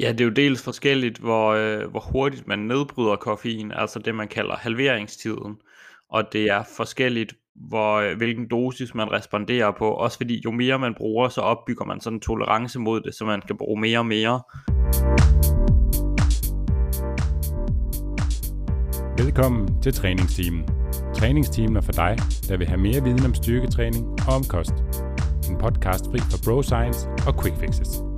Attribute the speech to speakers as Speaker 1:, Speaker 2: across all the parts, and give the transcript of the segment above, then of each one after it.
Speaker 1: Ja, det er jo dels forskelligt, hvor, øh, hvor hurtigt man nedbryder koffein, altså det man kalder halveringstiden. Og det er forskelligt, hvor, øh, hvilken dosis man responderer på. Også fordi jo mere man bruger, så opbygger man sådan en tolerance mod det, så man kan bruge mere og mere.
Speaker 2: Velkommen til træningsteamen. Træningsteamen er for dig, der vil have mere viden om styrketræning og om kost. En podcast fri for bro science og quick fixes.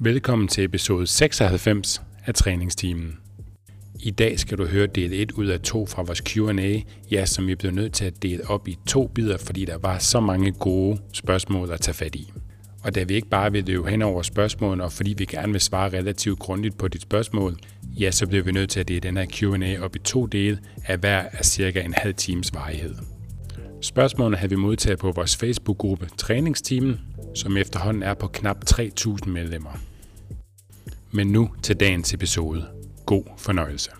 Speaker 2: Velkommen til episode 96 af træningsteamen. I dag skal du høre del 1 ud af to fra vores Q&A, ja, som vi blev nødt til at dele op i to bidder, fordi der var så mange gode spørgsmål at tage fat i. Og da vi ikke bare vil løbe hen over spørgsmålene, og fordi vi gerne vil svare relativt grundigt på dit spørgsmål, ja, så bliver vi nødt til at dele den her Q&A op i to dele af hver af cirka en halv times varighed. Spørgsmålene har vi modtaget på vores Facebook-gruppe Træningsteamen, som efterhånden er på knap 3.000 medlemmer. Men nu til dagens episode. God fornøjelse.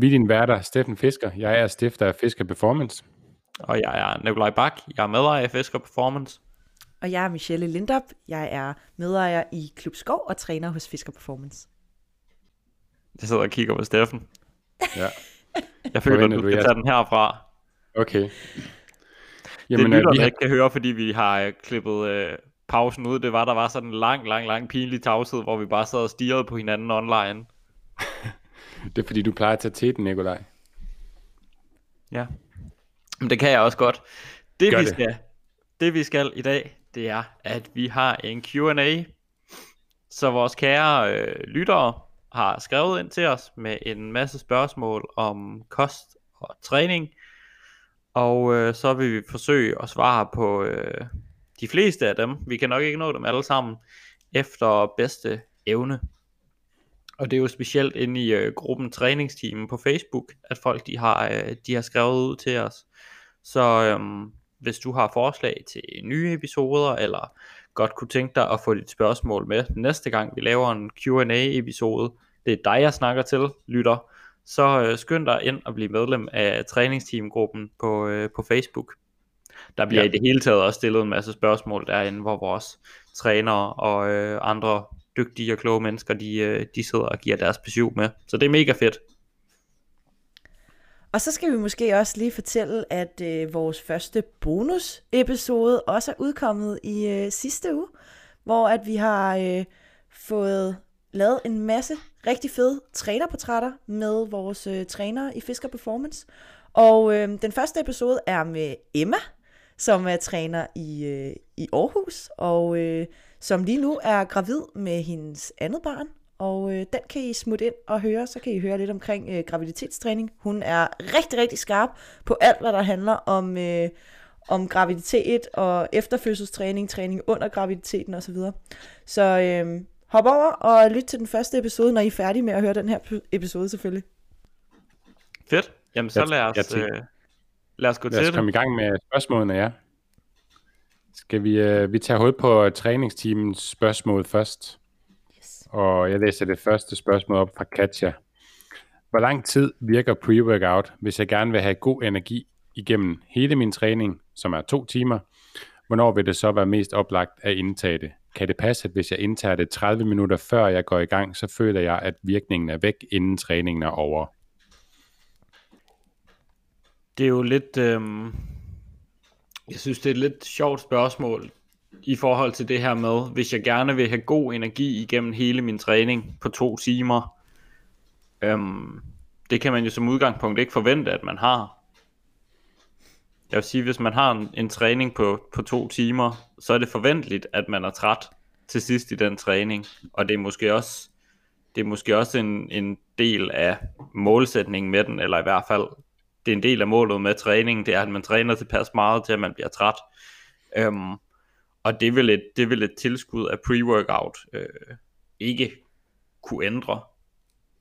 Speaker 2: Vi er din værter, Steffen Fisker. Jeg er stifter af Fisker Performance.
Speaker 1: Og jeg er Nikolaj Bak, jeg er medejer af Fisker Performance.
Speaker 3: Og jeg er Michelle Lindop. Jeg er medejer i Klub Skov og træner hos Fisker Performance.
Speaker 1: Jeg sidder og kigger på Steffen.
Speaker 2: Ja.
Speaker 1: Jeg føler, at du skal
Speaker 2: jeg-
Speaker 1: tage den herfra.
Speaker 2: Okay.
Speaker 1: Jamen, det
Speaker 2: øh,
Speaker 1: lytterne
Speaker 2: vi har,
Speaker 1: ikke kan høre, fordi vi har øh, klippet øh, pausen ud, det var, der var sådan en lang, lang, lang pinlig tavshed, hvor vi bare sad og stirrede på hinanden online.
Speaker 2: det er fordi, du plejer at tage til den, Nikolaj.
Speaker 1: Ja. Men det kan jeg også godt. Det
Speaker 2: Gør
Speaker 1: vi
Speaker 2: det.
Speaker 1: skal, det vi skal i dag, det er, at vi har en Q&A. Så vores kære øh, lyttere har skrevet ind til os med en masse spørgsmål om kost og træning. Og øh, så vil vi forsøge at svare på øh, de fleste af dem. Vi kan nok ikke nå dem alle sammen efter bedste evne. Og det er jo specielt inde i øh, gruppen træningsteamen på Facebook, at folk de har, øh, de har skrevet ud til os. Så øh, hvis du har forslag til nye episoder, eller godt kunne tænke dig at få dit spørgsmål med næste gang vi laver en Q&A episode, det er dig jeg snakker til, lytter, så øh, skynd dig ind og blive medlem af træningsteamgruppen på, øh, på Facebook. Der bliver
Speaker 2: ja.
Speaker 1: i det hele taget også stillet en masse spørgsmål derinde, hvor vores trænere og øh, andre dygtige og kloge mennesker, de, øh, de sidder og giver deres besøg med. Så det er mega fedt.
Speaker 3: Og så skal vi måske også lige fortælle, at øh, vores første bonus-episode også er udkommet i øh, sidste uge, hvor at vi har øh, fået lavet en masse rigtig fede trænerportrætter med vores øh, trænere i Fisker Performance. Og øh, den første episode er med Emma, som er træner i, øh, i Aarhus, og øh, som lige nu er gravid med hendes andet barn. Og øh, den kan I smutte ind og høre, så kan I høre lidt omkring øh, graviditetstræning. Hun er rigtig, rigtig skarp på alt, hvad der handler om, øh, om graviditet og efterfødselstræning, træning under graviditeten osv. Så øh, hop over og lyt til den første episode, når I er færdige med at høre den her episode selvfølgelig.
Speaker 1: Fedt. Jamen så
Speaker 2: Jeg-
Speaker 1: lad
Speaker 2: jeg
Speaker 1: os, øh, lad os gå
Speaker 2: Lad os
Speaker 1: til
Speaker 2: komme
Speaker 1: det.
Speaker 2: i gang med spørgsmålene, ja. Skal vi, øh, vi tager hul på træningsteamens spørgsmål først. Og jeg læser det første spørgsmål op fra Katja. Hvor lang tid virker pre-workout, hvis jeg gerne vil have god energi igennem hele min træning, som er to timer? Hvornår vil det så være mest oplagt at indtage det? Kan det passe, at hvis jeg indtager det 30 minutter før jeg går i gang, så føler jeg, at virkningen er væk, inden træningen er over?
Speaker 1: Det er jo lidt, Øh... jeg synes det er et lidt sjovt spørgsmål i forhold til det her med, hvis jeg gerne vil have god energi igennem hele min træning på to timer. Øhm, det kan man jo som udgangspunkt ikke forvente, at man har. Jeg vil sige, hvis man har en, en træning på, på to timer, så er det forventeligt, at man er træt til sidst i den træning. Og det er måske også, det er måske også en, en del af målsætningen med den, eller i hvert fald, det er en del af målet med træningen, det er, at man træner tilpas meget til, at man bliver træt. Øhm, og det vil, et, det vil et tilskud af pre-workout øh, ikke kunne ændre.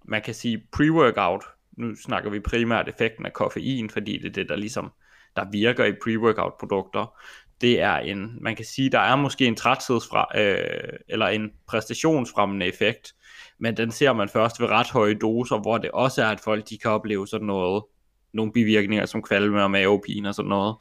Speaker 1: Man kan sige pre-workout, nu snakker vi primært effekten af koffein, fordi det er det, der ligesom der virker i pre-workout produkter. det er en, man kan sige, der er måske en træthedsfra, øh, eller en præstationsfremmende effekt, men den ser man først ved ret høje doser, hvor det også er, at folk de kan opleve sådan noget, nogle bivirkninger som kvalme og mavepine og sådan noget.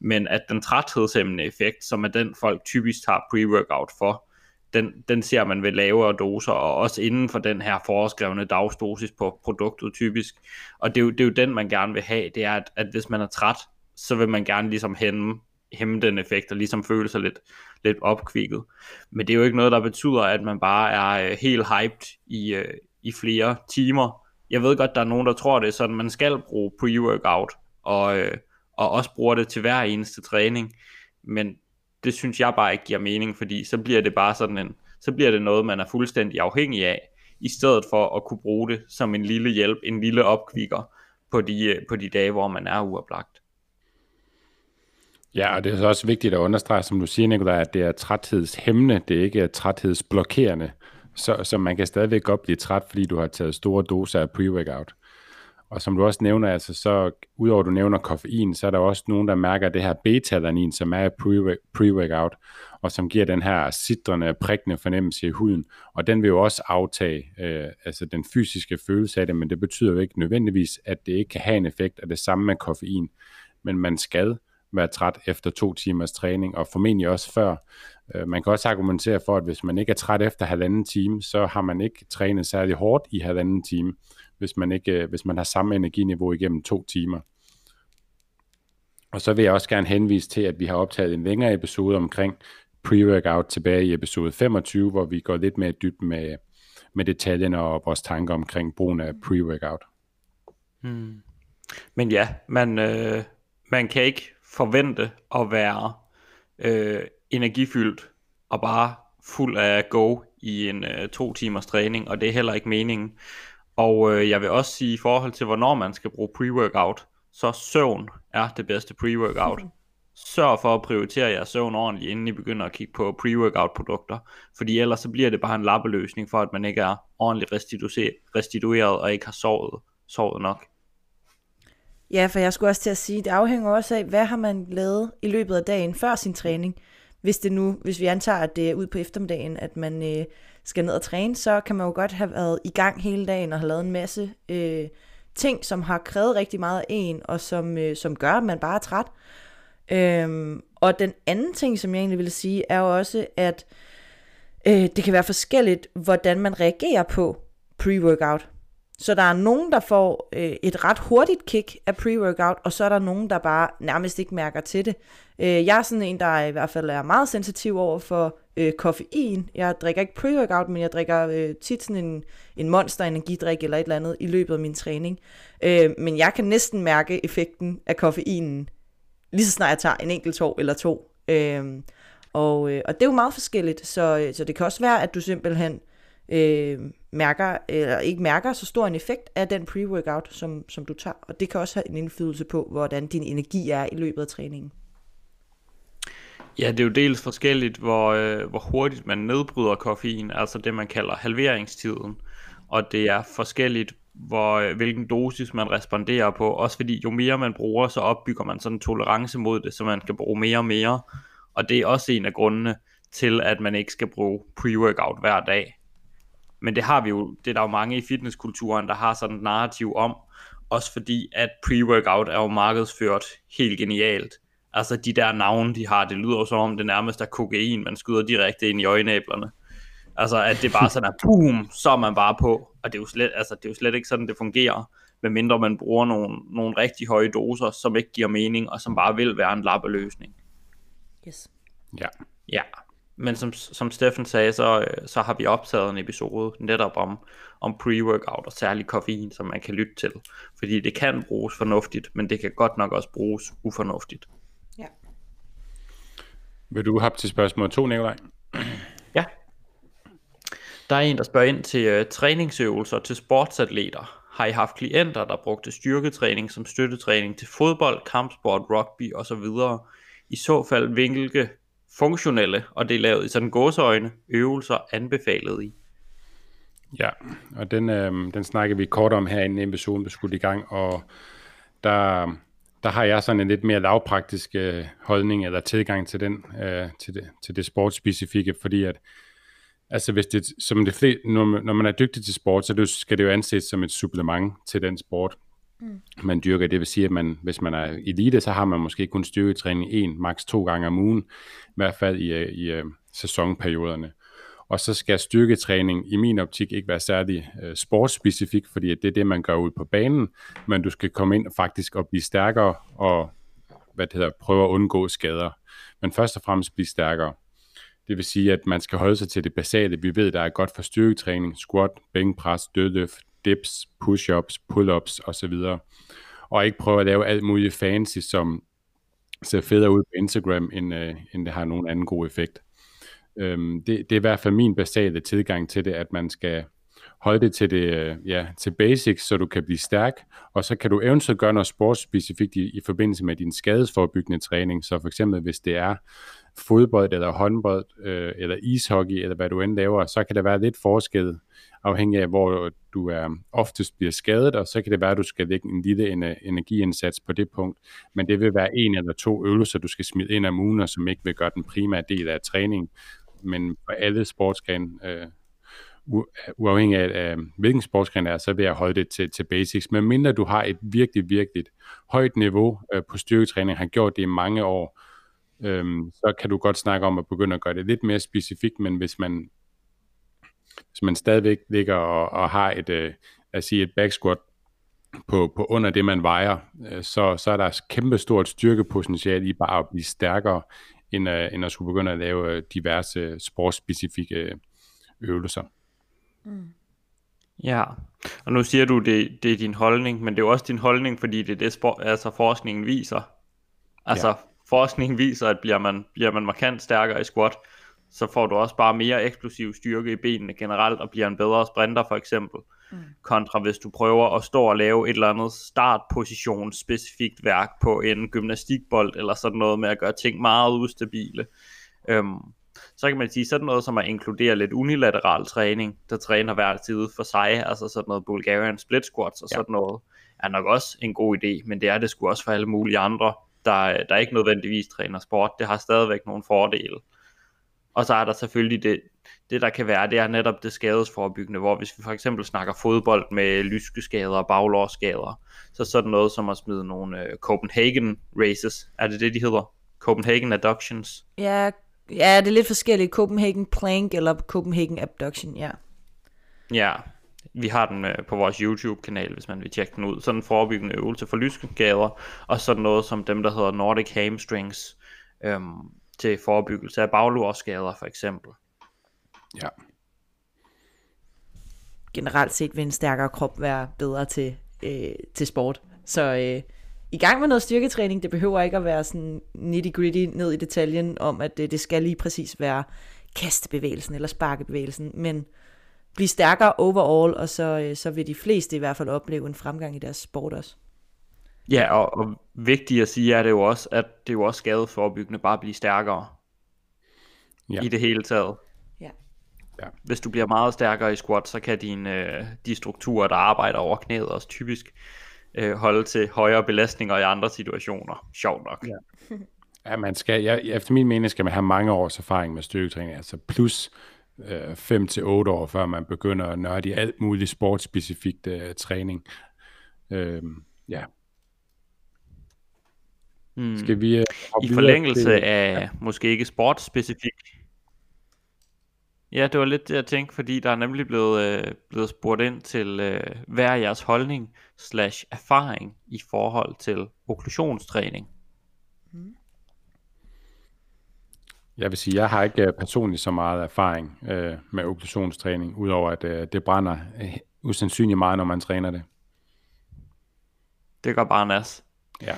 Speaker 1: Men at den træthedshæmmende effekt, som er den folk typisk tager pre-workout for, den, den ser man ved lavere doser, og også inden for den her foreskrevne dagsdosis på produktet typisk. Og det er jo, det er jo den, man gerne vil have, det er, at, at hvis man er træt, så vil man gerne ligesom hæmme, hæmme den effekt, og ligesom føle sig lidt, lidt opkvikket. Men det er jo ikke noget, der betyder, at man bare er øh, helt hyped i, øh, i flere timer. Jeg ved godt, der er nogen, der tror, det sådan, man skal bruge pre-workout, og, øh, og også bruger det til hver eneste træning. Men det synes jeg bare ikke giver mening, fordi så bliver det bare sådan en, så bliver det noget, man er fuldstændig afhængig af, i stedet for at kunne bruge det som en lille hjælp, en lille opkvikker på de, øh, på de dage, hvor man er uoplagt.
Speaker 2: Ja, og det er så også vigtigt at understrege, som du siger, Nicolaj, at det er træthedshæmmende, det er ikke træthedsblokerende. Så, så man kan stadigvæk godt blive træt, fordi du har taget store doser af pre-workout. Og som du også nævner, altså så udover at du nævner koffein, så er der også nogen, der mærker det her beta-alanin, som er pre-workout, og som giver den her sidrende, prikkende fornemmelse i huden. Og den vil jo også aftage øh, altså den fysiske følelse af det, men det betyder jo ikke nødvendigvis, at det ikke kan have en effekt af det samme med koffein. Men man skal være træt efter to timers træning, og formentlig også før. Øh, man kan også argumentere for, at hvis man ikke er træt efter halvanden time, så har man ikke trænet særlig hårdt i halvanden time hvis man, ikke, øh, hvis man har samme energiniveau igennem to timer. Og så vil jeg også gerne henvise til, at vi har optaget en længere episode omkring pre-workout tilbage i episode 25, hvor vi går lidt mere dybt med, med detaljerne og vores tanker omkring brugen af pre-workout.
Speaker 1: Hmm. Men ja, man, øh, man kan ikke forvente at være øh, energifyldt og bare fuld af go i en øh, to timers træning, og det er heller ikke meningen. Og øh, jeg vil også sige i forhold til, hvornår man skal bruge pre-workout, så søvn er det bedste pre-workout. Mm. Sørg for at prioritere jeres søvn ordentligt, inden I begynder at kigge på pre-workout produkter. Fordi ellers så bliver det bare en lappeløsning for, at man ikke er ordentligt restitueret og ikke har sovet, sovet nok.
Speaker 3: Ja, for jeg skulle også til at sige, det afhænger også af, hvad har man lavet i løbet af dagen før sin træning. Hvis det nu, hvis vi antager, at det er ud på eftermiddagen, at man øh, skal ned og træne, så kan man jo godt have været i gang hele dagen og have lavet en masse øh, ting, som har krævet rigtig meget af en, og som, øh, som gør, at man bare er træt. Øhm, og den anden ting, som jeg egentlig ville sige, er jo også, at øh, det kan være forskelligt, hvordan man reagerer på pre-workout. Så der er nogen, der får øh, et ret hurtigt kick af pre-workout, og så er der nogen, der bare nærmest ikke mærker til det. Øh, jeg er sådan en, der i hvert fald er meget sensitiv over for øh, koffein. Jeg drikker ikke pre-workout, men jeg drikker øh, tit sådan en, en monster energidrik eller et eller andet i løbet af min træning. Øh, men jeg kan næsten mærke effekten af koffeinen, lige så snart jeg tager en enkelt tår eller to. Øh, og, øh, og det er jo meget forskelligt, så, øh, så det kan også være, at du simpelthen øh, mærker, eller ikke mærker så stor en effekt af den pre-workout, som, som du tager. Og det kan også have en indflydelse på, hvordan din energi er i løbet af træningen.
Speaker 1: Ja, det er jo dels forskelligt, hvor, øh, hvor hurtigt man nedbryder koffein, altså det man kalder halveringstiden. Og det er forskelligt, hvor, øh, hvilken dosis man responderer på. Også fordi jo mere man bruger, så opbygger man sådan en tolerance mod det, så man kan bruge mere og mere. Og det er også en af grundene til, at man ikke skal bruge pre-workout hver dag. Men det har vi jo, det er der jo mange i fitnesskulturen, der har sådan et narrativ om. Også fordi, at pre-workout er jo markedsført helt genialt Altså de der navne, de har, det lyder som om det nærmest er kokain, man skyder direkte ind i øjenæblerne. Altså at det bare sådan er, boom, så er man bare på. Og det er jo slet, altså, det er jo slet ikke sådan, det fungerer, medmindre man bruger nogle, nogle rigtig høje doser, som ikke giver mening, og som bare vil være en lappeløsning.
Speaker 3: Yes.
Speaker 1: Ja. Ja, men som, som Steffen sagde, så, så har vi optaget en episode netop om, om pre-workout og særlig koffein, som man kan lytte til. Fordi det kan bruges fornuftigt, men det kan godt nok også bruges ufornuftigt.
Speaker 2: Vil du have til spørgsmål 2, Nikolaj?
Speaker 1: Ja. Der er en, der spørger ind til uh, træningsøvelser til sportsatleter. Har I haft klienter, der brugte styrketræning som støttetræning til fodbold, kampsport, rugby osv.? I så fald hvilke funktionelle, og det er lavet i sådan gåseøjne, øvelser anbefalet i?
Speaker 2: Ja, og den, øh, den snakker vi kort om her inden episoden blev skudt i gang, og der, der har jeg sådan en lidt mere lavpraktisk øh, holdning eller tilgang til den øh, til det, til det sportsspecifikke, fordi at altså hvis det som det flest, når, når man er dygtig til sport, så det, skal det jo anses som et supplement til den sport mm. man dyrker. Det vil sige, at man, hvis man er elite, så har man måske kun styrketræning en, maks to gange om ugen, i hvert fald i, øh, i, i sæsonperioderne. Og så skal styrketræning i min optik ikke være særlig øh, sportsspecifik, fordi det er det, man gør ud på banen, men du skal komme ind og faktisk og blive stærkere og hvad det hedder, prøve at undgå skader. Men først og fremmest blive stærkere. Det vil sige, at man skal holde sig til det basale. Vi ved, der er godt for styrketræning, squat, bænkpres, dødløft, dips, push-ups, pull-ups osv. Og ikke prøve at lave alt muligt fancy, som ser federe ud på Instagram, end, øh, end det har nogen anden god effekt. Øhm, det, det er i hvert fald min basale tilgang til det, at man skal holde det til, det, øh, ja, til basics, så du kan blive stærk, og så kan du eventuelt gøre noget sportsspecifikt i, i forbindelse med din skadesforbyggende træning. Så for eksempel, hvis det er fodbold eller håndbold øh, eller ishockey, eller hvad du end laver, så kan der være lidt forskel, afhængig af hvor du er oftest bliver skadet, og så kan det være, at du skal lægge en lille energiindsats på det punkt. Men det vil være en eller to øvelser, du skal smide ind om ugen, og som ikke vil gøre den primære del af træning men for alle sportsgrene, øh, uafhængig af, af hvilken sportsgren det er, så vil jeg holde det til, til basics. Men mindre du har et virkelig, virkelig højt niveau øh, på styrketræning, har gjort det i mange år, øh, så kan du godt snakke om at begynde at gøre det lidt mere specifikt, men hvis man, hvis man stadigvæk ligger og, og har et, øh, at sige et back squat på, på under det, man vejer, øh, så, så er der kæmpe stort styrkepotentiale i bare at blive stærkere, end, uh, end at skulle begynde at lave diverse sportsspecifikke øvelser. Mm.
Speaker 1: Ja, og nu siger du, det, det er din holdning, men det er jo også din holdning, fordi det er det, sport, altså forskningen viser. Altså, ja. forskningen viser, at bliver man, bliver man markant stærkere i squat, så får du også bare mere eksplosiv styrke i benene generelt, og bliver en bedre sprinter for eksempel. Mm. Kontra hvis du prøver at stå og lave et eller andet startposition specifikt værk på en gymnastikbold, eller sådan noget med at gøre ting meget ustabile. Øhm, så kan man sige sådan noget som at inkludere lidt unilateral træning, der træner hver side for sig, altså sådan noget Bulgarian split squats og ja. sådan noget, er nok også en god idé, men det er det sgu også for alle mulige andre, der, der ikke nødvendigvis træner sport. Det har stadigvæk nogle fordele. Og så er der selvfølgelig det, det der kan være, det er netop det skadesforbyggende, hvor hvis vi for eksempel snakker fodbold med lyskeskader og baglårsskader, så sådan noget som at smide nogle uh, Copenhagen races, er det det de hedder? Copenhagen Adductions?
Speaker 3: Ja, ja, det er lidt forskelligt. Copenhagen Plank eller Copenhagen Abduction, ja.
Speaker 1: Ja, vi har den uh, på vores YouTube-kanal, hvis man vil tjekke den ud. Sådan en forebyggende øvelse for lyskeskader, og sådan noget som dem, der hedder Nordic Hamstrings, øhm, til forebyggelse af baglårsskader for eksempel.
Speaker 2: Ja.
Speaker 3: Generelt set vil en stærkere krop være bedre til, øh, til sport. Så øh, i gang med noget styrketræning, det behøver ikke at være sådan nitty gritty ned i detaljen om, at det, det skal lige præcis være kastebevægelsen eller sparkebevægelsen, men blive stærkere overall, og så, øh, så vil de fleste i hvert fald opleve en fremgang i deres sport også.
Speaker 1: Ja, og, og vigtigt at sige er det jo også, at det er jo også skadeforebyggende bare at blive stærkere. Ja. I det hele taget.
Speaker 3: Ja.
Speaker 1: ja. Hvis du bliver meget stærkere i squat, så kan dine, øh, de strukturer, der arbejder over knæet, også typisk øh, holde til højere belastninger i andre situationer. Sjovt nok.
Speaker 2: Ja. ja, man skal, ja, efter min mening skal man have mange års erfaring med styrketræning, altså plus 5 øh, til 8 år, før man begynder at nørde i alt muligt sportsspecifikt øh, træning. Øh, ja,
Speaker 1: Mm. Skal vi uh, I forlængelse til... af ja. måske ikke sportsspecifikt. Ja, det var lidt det, jeg tænkte, fordi der er nemlig blevet, øh, blevet spurgt ind til, øh, hvad er jeres holdning slash erfaring i forhold til okklusionstræning? Mm.
Speaker 2: Jeg vil sige, jeg har ikke øh, personligt så meget erfaring øh, med okklusionstræning, udover at øh, det brænder øh, usandsynligt meget, når man træner det.
Speaker 1: Det gør bare nas.
Speaker 2: Ja.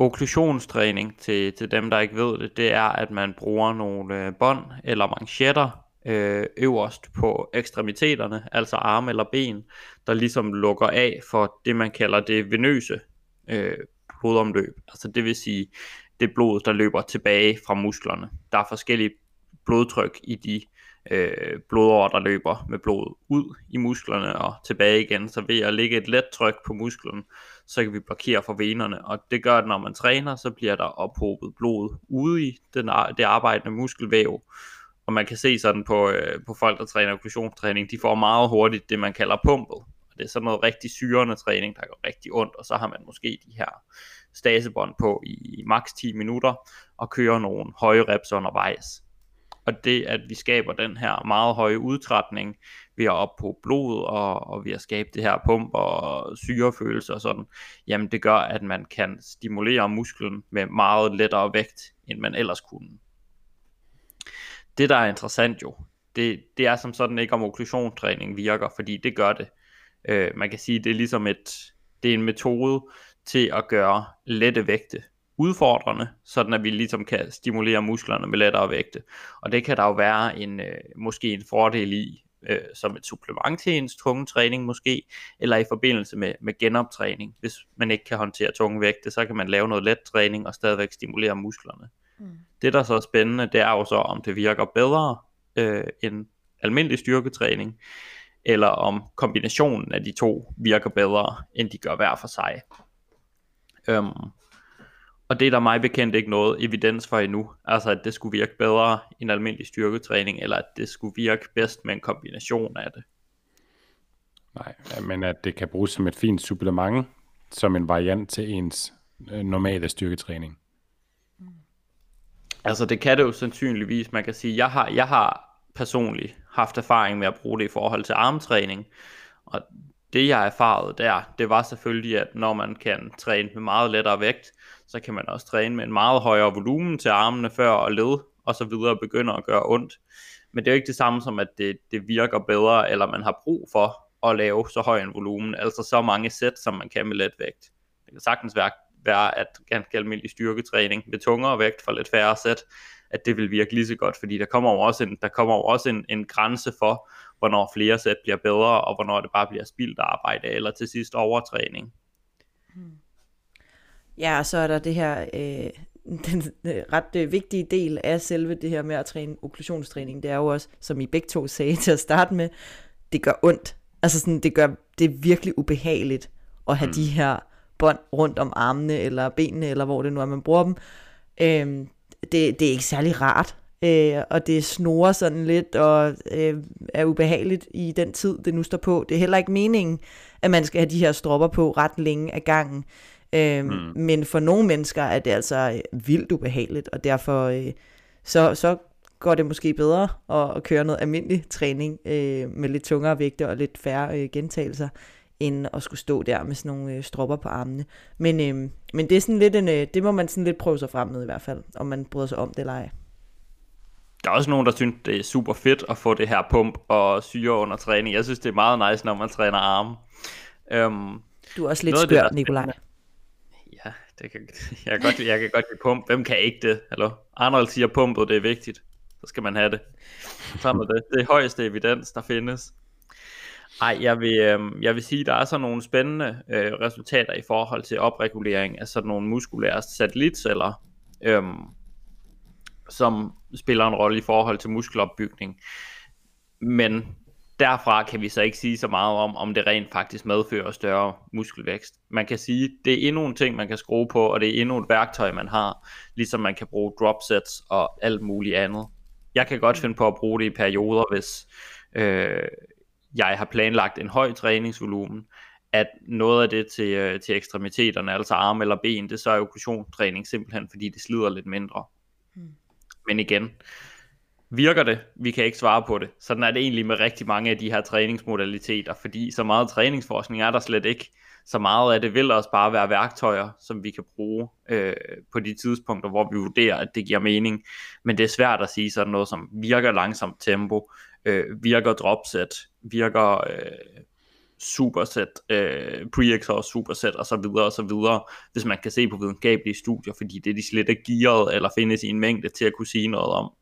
Speaker 1: Okklusionstræning til, til dem, der ikke ved det, det er, at man bruger nogle øh, bånd eller manchetter øh, øverst på ekstremiteterne, altså arme eller ben, der ligesom lukker af for det, man kalder det venøse øh, blodomløb. Altså det vil sige, det blod, der løber tilbage fra musklerne. Der er forskellige blodtryk i de øh, blodår, der løber med blod ud i musklerne og tilbage igen. Så ved at lægge et let tryk på musklen, så kan vi blokere for venerne. Og det gør, at når man træner, så bliver der ophobet blod ude i den, det arbejdende muskelvæv. Og man kan se sådan på, øh, på folk, der træner okklusionstræning, de får meget hurtigt det, man kalder pumpet. Og det er sådan noget rigtig syrende træning, der går rigtig ondt, og så har man måske de her stasebånd på i maks 10 minutter, og kører nogle høje reps undervejs og det at vi skaber den her meget høje udtrætning ved at op på blod og, og ved at skabe det her pump og syrefølelse og sådan, jamen det gør, at man kan stimulere musklen med meget lettere vægt, end man ellers kunne. Det der er interessant jo, det, det er som sådan ikke om okklusionstræning virker, fordi det gør det. Øh, man kan sige, det er ligesom et, det er en metode til at gøre lette vægte udfordrende, sådan at vi ligesom kan stimulere musklerne med lettere vægte. Og det kan der jo være en, øh, måske en fordel i, øh, som et supplement til ens tunge træning måske, eller i forbindelse med, med genoptræning. Hvis man ikke kan håndtere tunge vægte, så kan man lave noget let træning og stadigvæk stimulere musklerne. Mm. Det der så er spændende, det er jo så, om det virker bedre øh, end almindelig styrketræning, eller om kombinationen af de to virker bedre, end de gør hver for sig. Øhm, og det er der mig bekendt ikke noget evidens for endnu. Altså at det skulle virke bedre end almindelig styrketræning, eller at det skulle virke bedst med en kombination af det.
Speaker 2: Nej, men at det kan bruges som et fint supplement, som en variant til ens øh, normale styrketræning.
Speaker 1: Altså det kan det jo sandsynligvis. Man kan sige, jeg har, jeg har personligt haft erfaring med at bruge det i forhold til armtræning. Og det jeg erfarede der, det var selvfølgelig, at når man kan træne med meget lettere vægt, så kan man også træne med en meget højere volumen til armene før og led og så videre begynder at gøre ondt. Men det er jo ikke det samme som, at det, det virker bedre, eller man har brug for at lave så høj en volumen, altså så mange sæt, som man kan med let vægt. Det kan sagtens være, være at ganske almindelig styrketræning med tungere vægt for lidt færre sæt, at det vil virke lige så godt, fordi der kommer jo også en, der kommer jo også en, en grænse for, hvornår flere sæt bliver bedre, og hvornår det bare bliver spildt arbejde, eller til sidst overtræning. Hmm.
Speaker 3: Ja, og så er der det her, øh, den øh, ret øh, vigtige del af selve det her med at træne okklusionstræning, det er jo også, som I begge to sagde til at starte med, det gør ondt. Altså sådan, det gør det er virkelig ubehageligt at have mm. de her bånd rundt om armene eller benene, eller hvor det nu er, man bruger dem. Øh, det, det er ikke særlig rart, øh, og det snorer sådan lidt og øh, er ubehageligt i den tid, det nu står på. Det er heller ikke meningen, at man skal have de her stropper på ret længe af gangen. Øh, mm. Men for nogle mennesker er det altså øh, vildt ubehageligt, og derfor øh, så, så går det måske bedre at, at køre noget almindelig træning øh, med lidt tungere vægte og lidt færre øh, gentagelser, end at skulle stå der med sådan nogle øh, stropper på armene. Men, øh, men det er sådan lidt en, øh, det må man sådan lidt prøve sig frem med i hvert fald, om man bryder sig om det eller ej.
Speaker 1: Der er også nogen, der synes, det er super fedt at få det her pump og syre under træning. Jeg synes, det er meget nice, når man træner arme. Um,
Speaker 3: du er også lidt skør, Nikolaj.
Speaker 1: Ja, det kan, jeg, kan godt, jeg kan godt lide pump. Hvem kan ikke det? Hallo? Arnold siger pumpet, det er vigtigt. Så skal man have det. Så med det. Det er højeste evidens, der findes. Ej, jeg vil, øh, jeg vil sige, der er så nogle spændende øh, resultater i forhold til opregulering af sådan nogle muskulære satellitceller, øh, som spiller en rolle i forhold til muskelopbygning. Men derfra kan vi så ikke sige så meget om, om det rent faktisk medfører større muskelvækst. Man kan sige, det er endnu en ting, man kan skrue på, og det er endnu et værktøj, man har, ligesom man kan bruge drop sets og alt muligt andet. Jeg kan godt finde på at bruge det i perioder, hvis øh, jeg har planlagt en høj træningsvolumen, at noget af det til, øh, til ekstremiteterne, altså arme eller ben, det så er jo simpelthen, fordi det slider lidt mindre. Mm. Men igen, virker det? Vi kan ikke svare på det. Sådan er det egentlig med rigtig mange af de her træningsmodaliteter, fordi så meget træningsforskning er der slet ikke. Så meget af det vil også bare være værktøjer, som vi kan bruge øh, på de tidspunkter, hvor vi vurderer, at det giver mening. Men det er svært at sige sådan noget som virker langsomt tempo, øh, virker dropset, virker øh, superset, øh, pre-exhaust superset og så videre og så videre, hvis man kan se på videnskabelige studier, fordi det er de slet ikke gearet eller findes i en mængde til at kunne sige noget om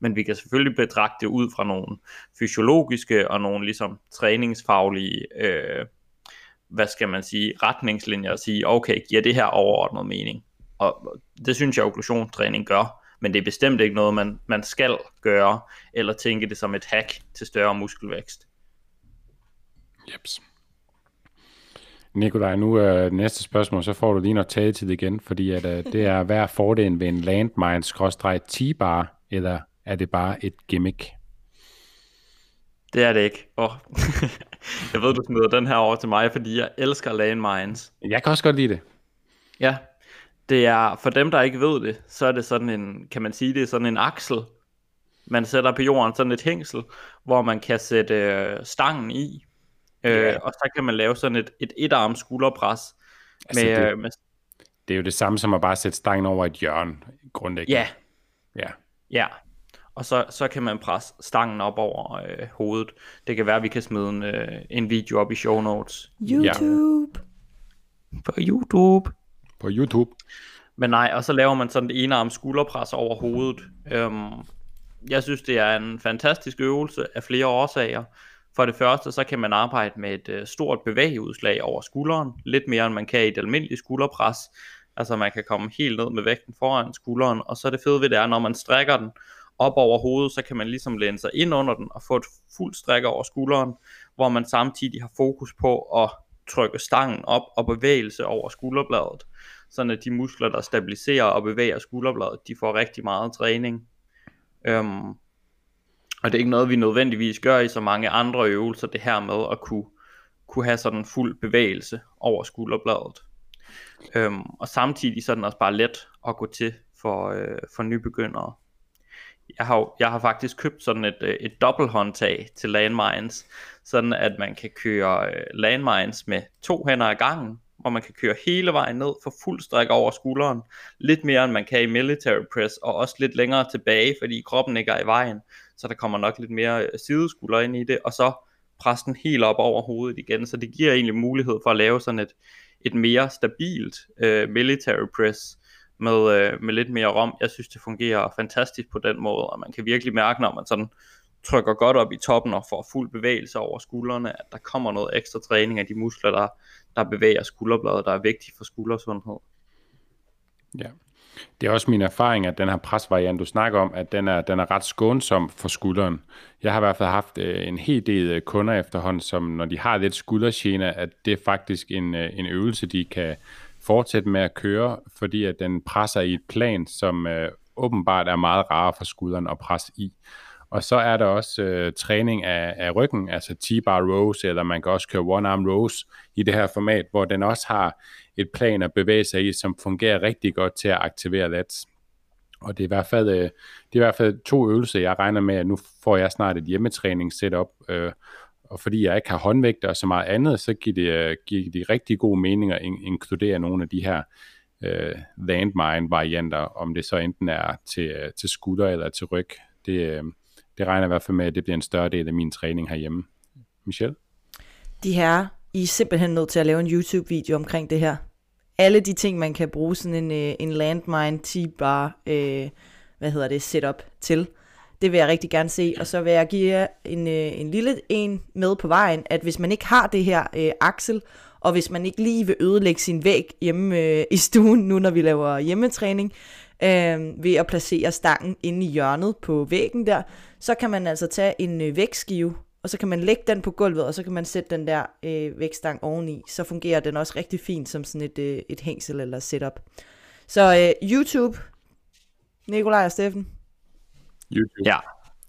Speaker 1: men vi kan selvfølgelig betragte det ud fra nogle fysiologiske og nogle ligesom træningsfaglige, øh, hvad skal man sige, retningslinjer og sige, okay, giver det her overordnet mening? Og det synes jeg, okklusionstræning gør. Men det er bestemt ikke noget, man, man skal gøre, eller tænke det som et hack til større muskelvækst.
Speaker 2: Jeps. Nikolaj, nu er det næste spørgsmål, så får du lige noget tagetid igen, fordi at, uh, det er, hvad er fordelen ved en landmine T-bar, eller er det bare et gimmick?
Speaker 1: Det er det ikke. Oh. jeg ved, du smider den her over til mig, fordi jeg elsker landmines.
Speaker 2: Jeg kan også godt lide det.
Speaker 1: Ja, det er, for dem der ikke ved det, så er det sådan en, kan man sige, det er sådan en aksel, man sætter på jorden, sådan et hængsel, hvor man kan sætte øh, stangen i, øh, ja. og så kan man lave sådan et, et etarm skulderpres.
Speaker 2: Altså, med, det, øh, med, det er jo det samme som at bare sætte stangen over et hjørne, grundlæggende.
Speaker 1: Ja.
Speaker 2: Ja.
Speaker 1: Ja, og så, så kan man presse stangen op over øh, hovedet. Det kan være, at vi kan smide en, øh, en video op i show notes.
Speaker 3: YouTube.
Speaker 1: Ja. På YouTube.
Speaker 2: På YouTube.
Speaker 1: Men nej, og så laver man sådan et enearm skulderpres over hovedet. Øhm, jeg synes, det er en fantastisk øvelse af flere årsager. For det første, så kan man arbejde med et øh, stort bevægeudslag over skulderen. Lidt mere, end man kan i et almindeligt skulderpres. Altså man kan komme helt ned med vægten foran skulderen. Og så er det fede ved det er, når man strækker den op over hovedet, så kan man ligesom læne sig ind under den og få et fuldt stræk over skulderen, hvor man samtidig har fokus på at trykke stangen op og bevægelse over skulderbladet, sådan at de muskler, der stabiliserer og bevæger skulderbladet, de får rigtig meget træning. Øhm, og det er ikke noget, vi nødvendigvis gør i så mange andre øvelser, det her med at kunne, kunne have sådan en fuld bevægelse over skulderbladet. Øhm, og samtidig så er den også bare let at gå til for, øh, for nybegyndere jeg har, jeg har faktisk købt sådan et, øh, et dobbelthåndtag til landmines, sådan at man kan køre øh, landmines med to hænder ad gangen, hvor man kan køre hele vejen ned for fuld stræk over skulderen, lidt mere end man kan i military press, og også lidt længere tilbage, fordi kroppen ikke er i vejen, så der kommer nok lidt mere øh, sideskulder ind i det, og så presse den helt op over hovedet igen, så det giver egentlig mulighed for at lave sådan et, et mere stabilt øh, military press, med, øh, med lidt mere rom. Jeg synes, det fungerer fantastisk på den måde, og man kan virkelig mærke, når man sådan trykker godt op i toppen og får fuld bevægelse over skuldrene, at der kommer noget ekstra træning af de muskler, der, der bevæger skulderbladet, der er vigtigt for skuldersundhed.
Speaker 2: Ja. Det er også min erfaring, at den her presvariant, du snakker om, at den er, den er ret skånsom for skulderen. Jeg har i hvert fald haft øh, en hel del øh, kunder efterhånden, som når de har lidt skuldergene, at det er faktisk en, øh, en øvelse, de kan, fortsætte med at køre, fordi at den presser i et plan, som øh, åbenbart er meget rarere for skulderen at presse i. Og så er der også øh, træning af, af ryggen, altså T-bar rows, eller man kan også køre one-arm rows i det her format, hvor den også har et plan at bevæge sig i, som fungerer rigtig godt til at aktivere lats. Og det er i hvert fald, øh, det er i hvert fald to øvelser, jeg regner med, at nu får jeg snart et hjemmetræning setup, øh, og fordi jeg ikke har håndvægter og så meget andet, så giver det, øh, giver det rigtig god mening at inkludere nogle af de her øh, landmine-varianter, om det så enten er til, øh, til skulder eller til ryg. Det, øh, det regner i hvert fald med, at det bliver en større del af min træning herhjemme. Michelle?
Speaker 3: De her, I er simpelthen nødt til at lave en YouTube-video omkring det her. Alle de ting, man kan bruge sådan en, en landmine T-bar, øh, hvad hedder det, setup til. Det vil jeg rigtig gerne se, og så vil jeg give jer en, øh, en lille en med på vejen, at hvis man ikke har det her øh, aksel, og hvis man ikke lige vil ødelægge sin væg hjemme øh, i stuen, nu når vi laver hjemmetræning, øh, ved at placere stangen inde i hjørnet på væggen der, så kan man altså tage en øh, vægtskive, og så kan man lægge den på gulvet, og så kan man sætte den der øh, vægtstang oveni. Så fungerer den også rigtig fint som sådan et, øh, et hængsel eller setup. Så øh, YouTube, Nikolaj og Steffen,
Speaker 1: YouTube. Ja.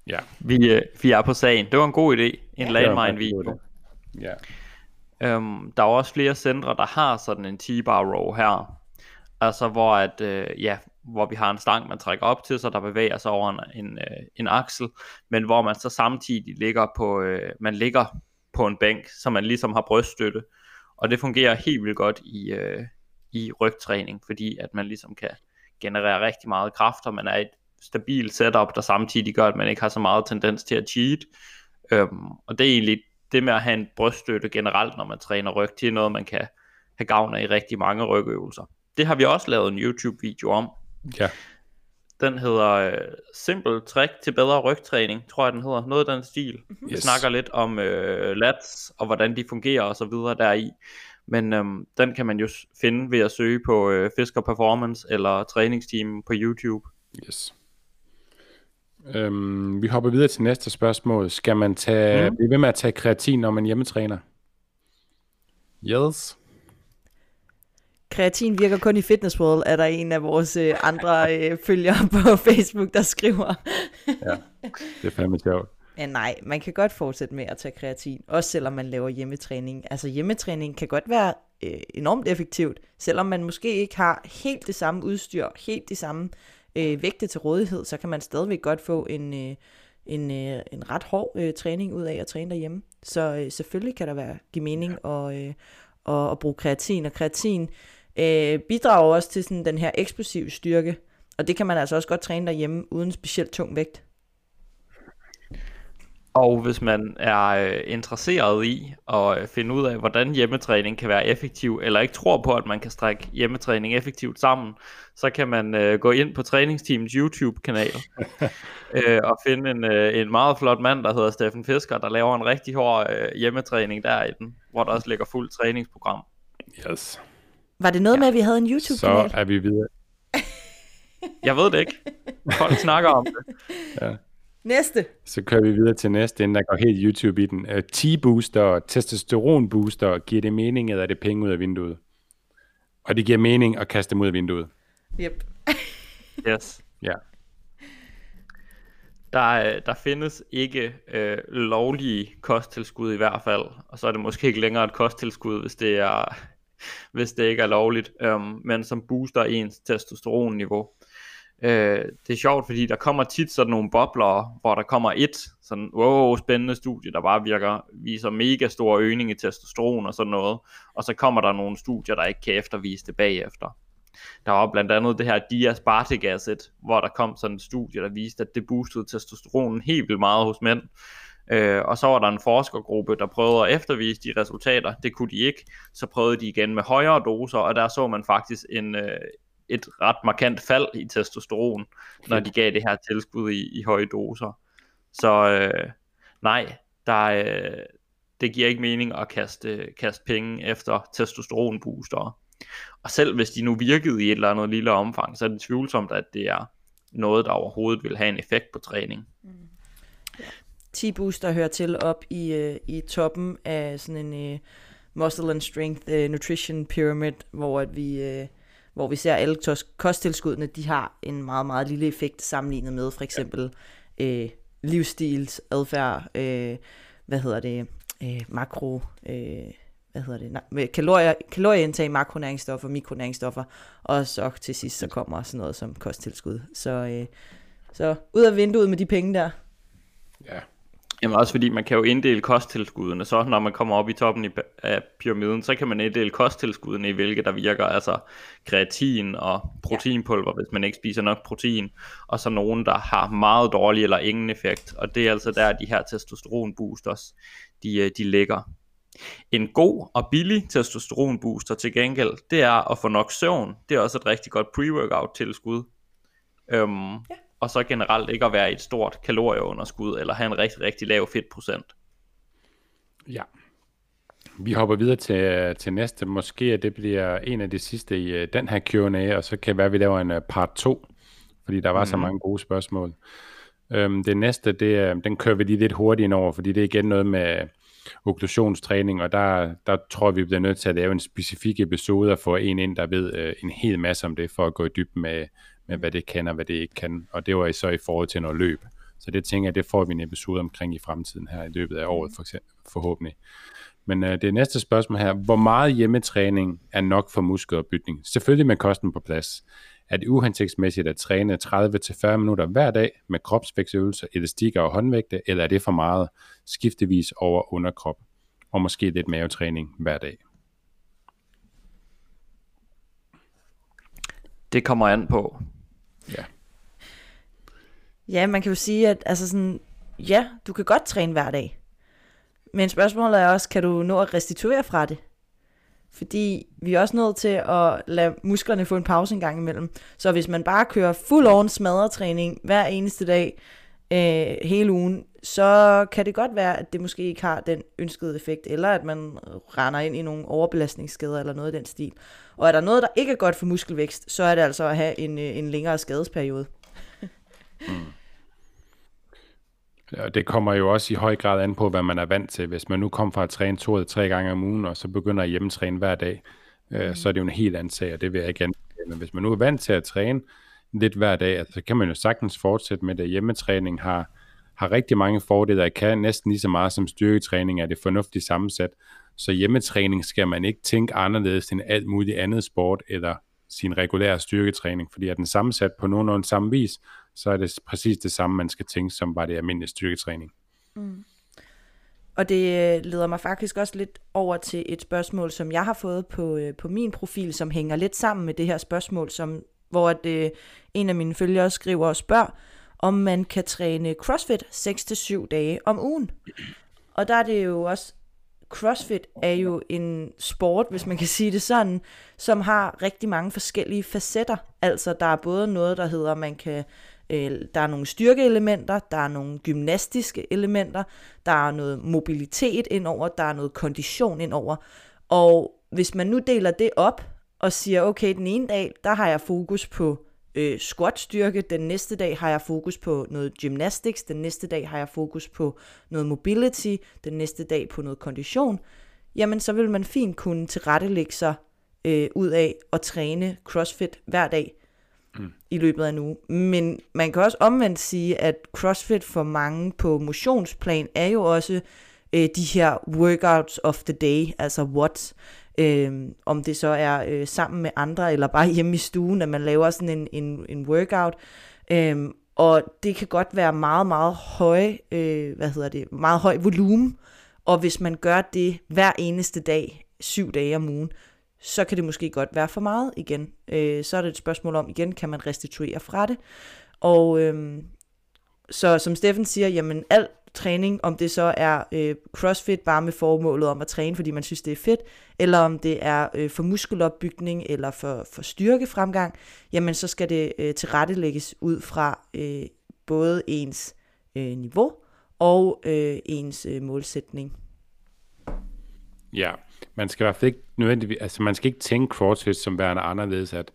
Speaker 1: ja. Vi, øh, vi er på sagen. Det var en god idé. En ja, landmine video.
Speaker 2: Ja.
Speaker 1: Øhm, der er også flere centre, der har sådan en T-bar row her. Altså hvor at, øh, ja, hvor vi har en stang, man trækker op til, så der bevæger sig over en, en, øh, en aksel, men hvor man så samtidig ligger på, øh, man ligger på en bænk, så man ligesom har bryststøtte. Og det fungerer helt vildt godt i, øh, i rygtræning, fordi at man ligesom kan generere rigtig meget kraft, og man er et stabil setup, der samtidig gør, at man ikke har så meget tendens til at cheat. Øhm, og det er egentlig det med at have en bryststøtte generelt, når man træner ryg, det er noget, man kan have gavn af i rigtig mange rygøvelser. Det har vi også lavet en YouTube-video om.
Speaker 2: Ja.
Speaker 1: Den hedder Simpel trick til bedre rygtræning, tror jeg den hedder. Noget af den stil. Mm-hmm. Vi yes. snakker lidt om uh, lats og hvordan de fungerer og så videre deri. Men um, den kan man jo finde ved at søge på uh, Fisker Performance eller træningsteam på YouTube.
Speaker 2: Yes. Øhm, vi hopper videre til næste spørgsmål. Skal man tage, mm. blive ved med at tage kreatin, når man hjemmetræner? Yes.
Speaker 3: Kreatin virker kun i Fitness World, er der en af vores øh, andre øh, følgere på Facebook, der skriver.
Speaker 2: ja, det er fandme sjovt.
Speaker 3: Ja, nej, man kan godt fortsætte med at tage kreatin, også selvom man laver hjemmetræning. Altså hjemmetræning kan godt være øh, enormt effektivt, selvom man måske ikke har helt det samme udstyr, helt de samme øh, vægte til rådighed, så kan man stadigvæk godt få en, øh, en, øh, en ret hård øh, træning ud af at træne derhjemme. Så øh, selvfølgelig kan der være give mening at, øh, at, at bruge kreatin, og kreatin øh, bidrager også til sådan den her eksplosive styrke, og det kan man altså også godt træne derhjemme uden specielt tung vægt.
Speaker 1: Og hvis man er øh, interesseret i at øh, finde ud af, hvordan hjemmetræning kan være effektiv, eller ikke tror på, at man kan strække hjemmetræning effektivt sammen, så kan man øh, gå ind på træningsteamets YouTube-kanal øh, og finde en, øh, en meget flot mand, der hedder Steffen Fisker, der laver en rigtig hård øh, hjemmetræning der i den, hvor der også ligger fuld træningsprogram.
Speaker 2: Yes.
Speaker 3: Var det noget ja. med, at vi havde en YouTube-kanal?
Speaker 2: Så er vi videre.
Speaker 1: Jeg ved det ikke. Folk snakker om det.
Speaker 3: Ja. Næste.
Speaker 2: Så kører vi videre til næste, inden der går helt YouTube i den. Uh, T-booster, testosteron-booster, giver det mening, eller er det penge ud af vinduet? Og det giver mening at kaste dem ud af vinduet.
Speaker 3: Yep.
Speaker 1: yes.
Speaker 2: Ja.
Speaker 1: Der, der findes ikke øh, lovlige kosttilskud i hvert fald, og så er det måske ikke længere et kosttilskud, hvis det er hvis det ikke er lovligt, øhm, men som booster ens testosteronniveau. Øh, det er sjovt, fordi der kommer tit sådan nogle bobler, hvor der kommer et sådan, wow, spændende studie, der bare virker, viser mega stor øgning i testosteron og sådan noget, og så kommer der nogle studier, der ikke kan eftervise det bagefter. Der var blandt andet det her diaspartic acid, hvor der kom sådan et studie, der viste, at det boostede testosteronen helt vildt meget hos mænd. Øh, og så var der en forskergruppe, der prøvede at eftervise de resultater. Det kunne de ikke. Så prøvede de igen med højere doser, og der så man faktisk en, øh, et ret markant fald i testosteron, når de gav det her tilskud i, i høje doser. Så øh, nej, der, øh, det giver ikke mening at kaste, kaste penge efter testosteronbooster. Og selv hvis de nu virkede i et eller andet lille omfang, så er det tvivlsomt, at det er noget, der overhovedet vil have en effekt på træning. Mm.
Speaker 3: T-booster hører til op i, øh, i toppen af sådan en øh, muscle and strength øh, nutrition pyramid, hvor at vi øh, hvor vi ser alle kosttilskuddene, de har en meget, meget lille effekt sammenlignet med for eksempel øh, livsstils, adfærd, øh, hvad hedder det, øh, makro, øh, hvad hedder det, med kalorier, kalorieindtag, makronæringsstoffer, mikronæringsstoffer, og så til sidst så kommer sådan noget som kosttilskud. Så, øh, så ud af vinduet med de penge der.
Speaker 1: Ja, Jamen også fordi man kan jo inddele kosttilskuddene, så når man kommer op i toppen i, af pyramiden, så kan man inddele kosttilskuddene i hvilke der virker, altså kreatin og proteinpulver, ja. hvis man ikke spiser nok protein, og så nogen, der har meget dårlig eller ingen effekt, og det er altså der, de her testosteron boosters, de, øh, de ligger. En god og billig testosteron booster til gengæld, det er at få nok søvn, det er også et rigtig godt pre-workout tilskud. Øhm, ja og så generelt ikke at være i et stort kalorieunderskud, eller have en rigtig, rigtig lav fedtprocent.
Speaker 2: Ja. Vi hopper videre til, til næste. Måske det bliver en af de sidste i uh, den her Q&A, og så kan det være, at vi laver en uh, part 2, fordi der var mm. så mange gode spørgsmål. Um, det næste, det, uh, den kører vi lige lidt hurtigt ind over, fordi det er igen noget med okklusionstræning, og der, der tror vi, vi bliver nødt til at lave en specifik episode og få en ind, der ved uh, en hel masse om det, for at gå i dybden med, med hvad det kan og hvad det ikke kan. Og det var så i forhold til noget løb. Så det tænker jeg, det får vi en episode omkring i fremtiden her i løbet af året for eksempel, forhåbentlig. Men øh, det næste spørgsmål her, hvor meget hjemmetræning er nok for muskelopbygning? Selvfølgelig med kosten på plads. Er det uhensigtsmæssigt at træne 30-40 minutter hver dag med kropsvægtsøvelser, elastikker og håndvægte, eller er det for meget skiftevis over underkrop? Og måske lidt mavetræning hver dag.
Speaker 1: Det kommer an på.
Speaker 2: Ja.
Speaker 3: Ja, man kan jo sige, at altså sådan, ja, du kan godt træne hver dag. Men spørgsmålet er også, kan du nå at restituere fra det? Fordi vi er også nødt til at lade musklerne få en pause en gang imellem. Så hvis man bare kører fuld on smadretræning hver eneste dag, øh, hele ugen, så kan det godt være, at det måske ikke har den ønskede effekt, eller at man render ind i nogle overbelastningsskader eller noget i den stil. Og er der noget, der ikke er godt for muskelvækst, så er det altså at have en, øh, en længere skadesperiode.
Speaker 2: mm. Og det kommer jo også i høj grad an på, hvad man er vant til. Hvis man nu kommer fra at træne to eller tre gange om ugen, og så begynder at hjemmetræne hver dag, øh, mm. så er det jo en helt anden sag, og det vil jeg ikke anbefale. Men hvis man nu er vant til at træne lidt hver dag, så kan man jo sagtens fortsætte med det. Hjemmetræning har, har rigtig mange fordele, og kan næsten lige så meget som styrketræning er det fornuftigt sammensat. Så hjemmetræning skal man ikke tænke anderledes end alt muligt andet sport, eller sin regulære styrketræning, fordi er den sammensat på nogenlunde samme vis, så er det præcis det samme, man skal tænke, som bare det almindelige styrketræning. Mm.
Speaker 3: Og det øh, leder mig faktisk også lidt over til et spørgsmål, som jeg har fået på, øh, på min profil, som hænger lidt sammen med det her spørgsmål, som, hvor at, øh, en af mine følgere skriver og spørger, om man kan træne CrossFit 6-7 dage om ugen. Og der er det jo også CrossFit er jo en sport, hvis man kan sige det sådan, som har rigtig mange forskellige facetter. Altså der er både noget, der hedder, man kan øh, der er nogle styrkeelementer, der er nogle gymnastiske elementer, der er noget mobilitet indover, der er noget kondition indover. Og hvis man nu deler det op og siger, okay, den ene dag, der har jeg fokus på øh, squat-styrke, den næste dag har jeg fokus på noget gymnastics, den næste dag har jeg fokus på noget mobility, den næste dag på noget kondition, jamen så vil man fint kunne tilrettelægge sig øh, ud af at træne CrossFit hver dag mm. i løbet af en uge. Men man kan også omvendt sige, at CrossFit for mange på motionsplan er jo også øh, de her workouts of the day, altså what øh, om det så er øh, sammen med andre, eller bare hjemme i stuen, at man laver sådan en, en, en workout. Øh, og det kan godt være meget, meget høj, øh, hvad hedder det, meget høj volumen, og hvis man gør det hver eneste dag, syv dage om ugen, så kan det måske godt være for meget igen. Øh, så er det et spørgsmål om, igen, kan man restituere fra det? Og øh, så som Steffen siger, jamen alt træning, om det så er øh, crossfit bare med formålet om at træne, fordi man synes, det er fedt, eller om det er øh, for muskelopbygning eller for, for styrkefremgang, jamen så skal det øh, tilrettelægges ud fra øh, både ens øh, niveau og øh, ens øh, målsætning.
Speaker 2: Ja, man skal i hvert fald ikke nødvendigvis, altså man skal ikke tænke CrossFit som værende anderledes, at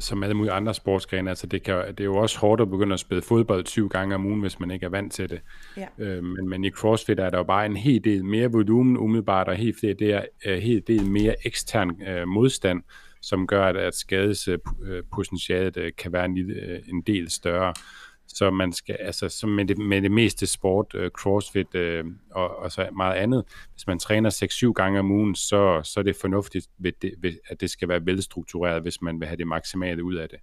Speaker 2: som alle mulige andre sportsgrene, altså det, kan, det er jo også hårdt at begynde at spille fodbold 20 gange om ugen, hvis man ikke er vant til det. Ja. Øh, men, men i CrossFit er der jo bare en hel del mere volumen umiddelbart, og helt det er en hel del mere ekstern øh, modstand, som gør, at, at skadespotentialet øh, kan være en, øh, en del større. Så man skal, altså så med, det, med det meste sport, øh, crossfit øh, og, og så meget andet, hvis man træner 6-7 gange om ugen, så, så er det fornuftigt, ved det, ved, at det skal være velstruktureret, hvis man vil have det maksimale ud af det.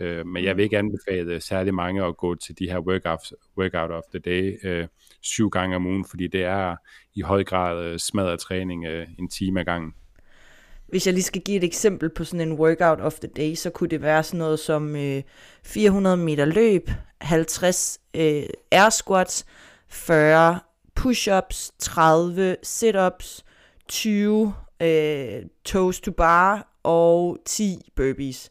Speaker 2: Øh, men jeg vil ikke anbefale særlig mange at gå til de her workouts, workout of the day øh, syv gange om ugen, fordi det er i høj grad øh, smadret træning øh, en time ad gangen.
Speaker 3: Hvis jeg lige skal give et eksempel på sådan en workout of the day, så kunne det være sådan noget som øh, 400 meter løb, 50 øh, air squats, 40 push-ups, 30 sit-ups, 20 øh, toes to bar og 10 burpees.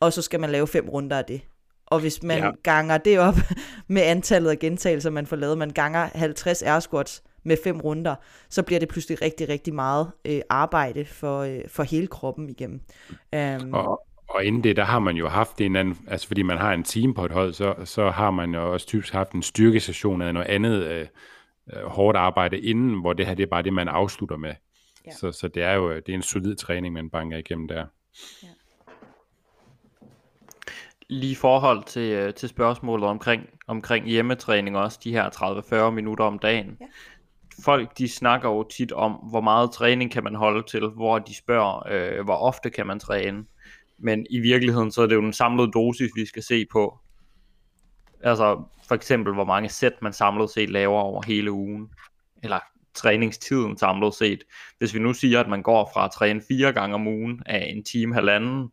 Speaker 3: Og så skal man lave fem runder af det. Og hvis man ja. ganger det op med antallet af gentagelser, man får lavet, man ganger 50 air squats, med fem runder, så bliver det pludselig rigtig, rigtig meget øh, arbejde for, øh, for hele kroppen igennem. Um,
Speaker 2: og, og inden det, der har man jo haft en anden, altså fordi man har en team på et hold, så, så har man jo også typisk haft en styrkesession eller noget andet øh, øh, hårdt arbejde inden, hvor det her det er bare det, man afslutter med. Ja. Så, så det er jo det er en solid træning, man banker igennem der. Ja.
Speaker 1: Lige i forhold til, øh, til spørgsmålet omkring, omkring hjemmetræning også, de her 30-40 minutter om dagen. Ja folk de snakker jo tit om, hvor meget træning kan man holde til, hvor de spørger, øh, hvor ofte kan man træne. Men i virkeligheden, så er det jo en samlede dosis, vi skal se på. Altså for eksempel, hvor mange sæt man samlet set laver over hele ugen. Eller træningstiden samlet set. Hvis vi nu siger, at man går fra at træne fire gange om ugen af en time halvanden,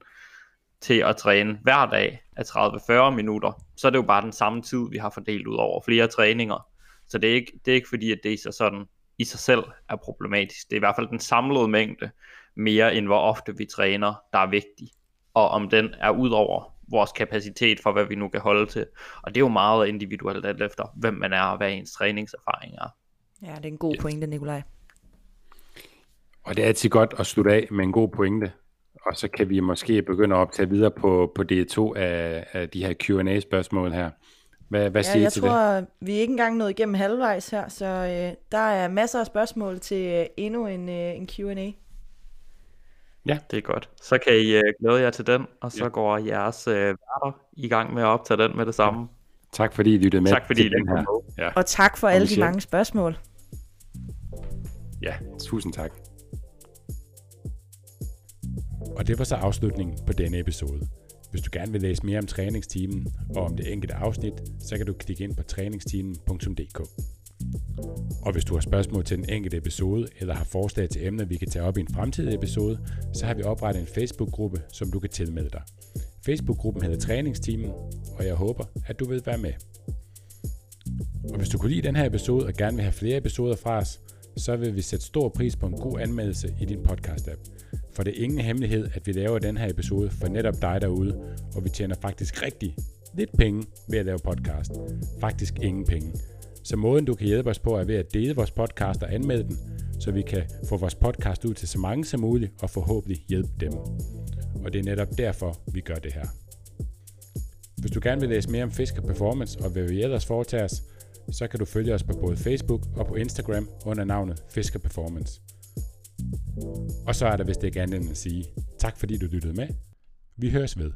Speaker 1: til at træne hver dag af 30-40 minutter, så er det jo bare den samme tid, vi har fordelt ud over flere træninger. Så det er ikke, det er ikke fordi, at det i sig, sådan, i sig selv er problematisk. Det er i hvert fald den samlede mængde, mere end hvor ofte vi træner, der er vigtig. Og om den er ud over vores kapacitet for, hvad vi nu kan holde til. Og det er jo meget individuelt alt efter, hvem man er og hvad ens træningserfaring er.
Speaker 3: Ja, det er en god pointe, Nikolaj.
Speaker 2: Og det er altid godt at slutte af med en god pointe. Og så kan vi måske begynde at optage videre på, på del 2 af, af de her Q&A-spørgsmål her. Hvad, hvad
Speaker 3: Ja,
Speaker 2: siger I
Speaker 3: jeg
Speaker 2: til
Speaker 3: tror,
Speaker 2: det?
Speaker 3: vi er ikke engang nået igennem halvvejs her, så øh, der er masser af spørgsmål til øh, endnu en, øh, en Q&A.
Speaker 1: Det er godt. Så kan I øh, glæde jer til den, og så
Speaker 2: Ja.
Speaker 1: går jeres øh, værter i gang med at optage den med det samme.
Speaker 2: Tak fordi I lyttede med
Speaker 1: Tak fordi I lyttede med.
Speaker 2: Ja,
Speaker 3: Og tak for alle de mange spørgsmål.
Speaker 2: ja, tusind tak. Og det var så afslutningen på denne episode. Hvis du gerne vil læse mere om træningsteamen og om det enkelte afsnit, så kan du klikke ind på træningsteamen.dk. Og hvis du har spørgsmål til den enkelte episode, eller har forslag til emner, vi kan tage op i en fremtidig episode, så har vi oprettet en Facebook-gruppe, som du kan tilmelde dig. Facebook-gruppen hedder Træningsteamen, og jeg håber, at du vil være med. Og hvis du kunne lide den her episode og gerne vil have flere episoder fra os, så vil vi sætte stor pris på en god anmeldelse i din podcast-app. For det er ingen hemmelighed, at vi laver den her episode for netop dig derude, og vi tjener faktisk rigtig lidt penge ved at lave podcast. Faktisk ingen penge. Så måden du kan hjælpe os på er ved at dele vores podcast og anmelde den, så vi kan få vores podcast ud til så mange som muligt og forhåbentlig hjælpe dem. Og det er netop derfor, vi gør det her. Hvis du gerne vil læse mere om Fisker Performance og hvad vi ellers foretager os, så kan du følge os på både Facebook og på Instagram under navnet Fisker Performance. Og så er der vist ikke andet end at sige tak fordi du lyttede med. Vi høres ved.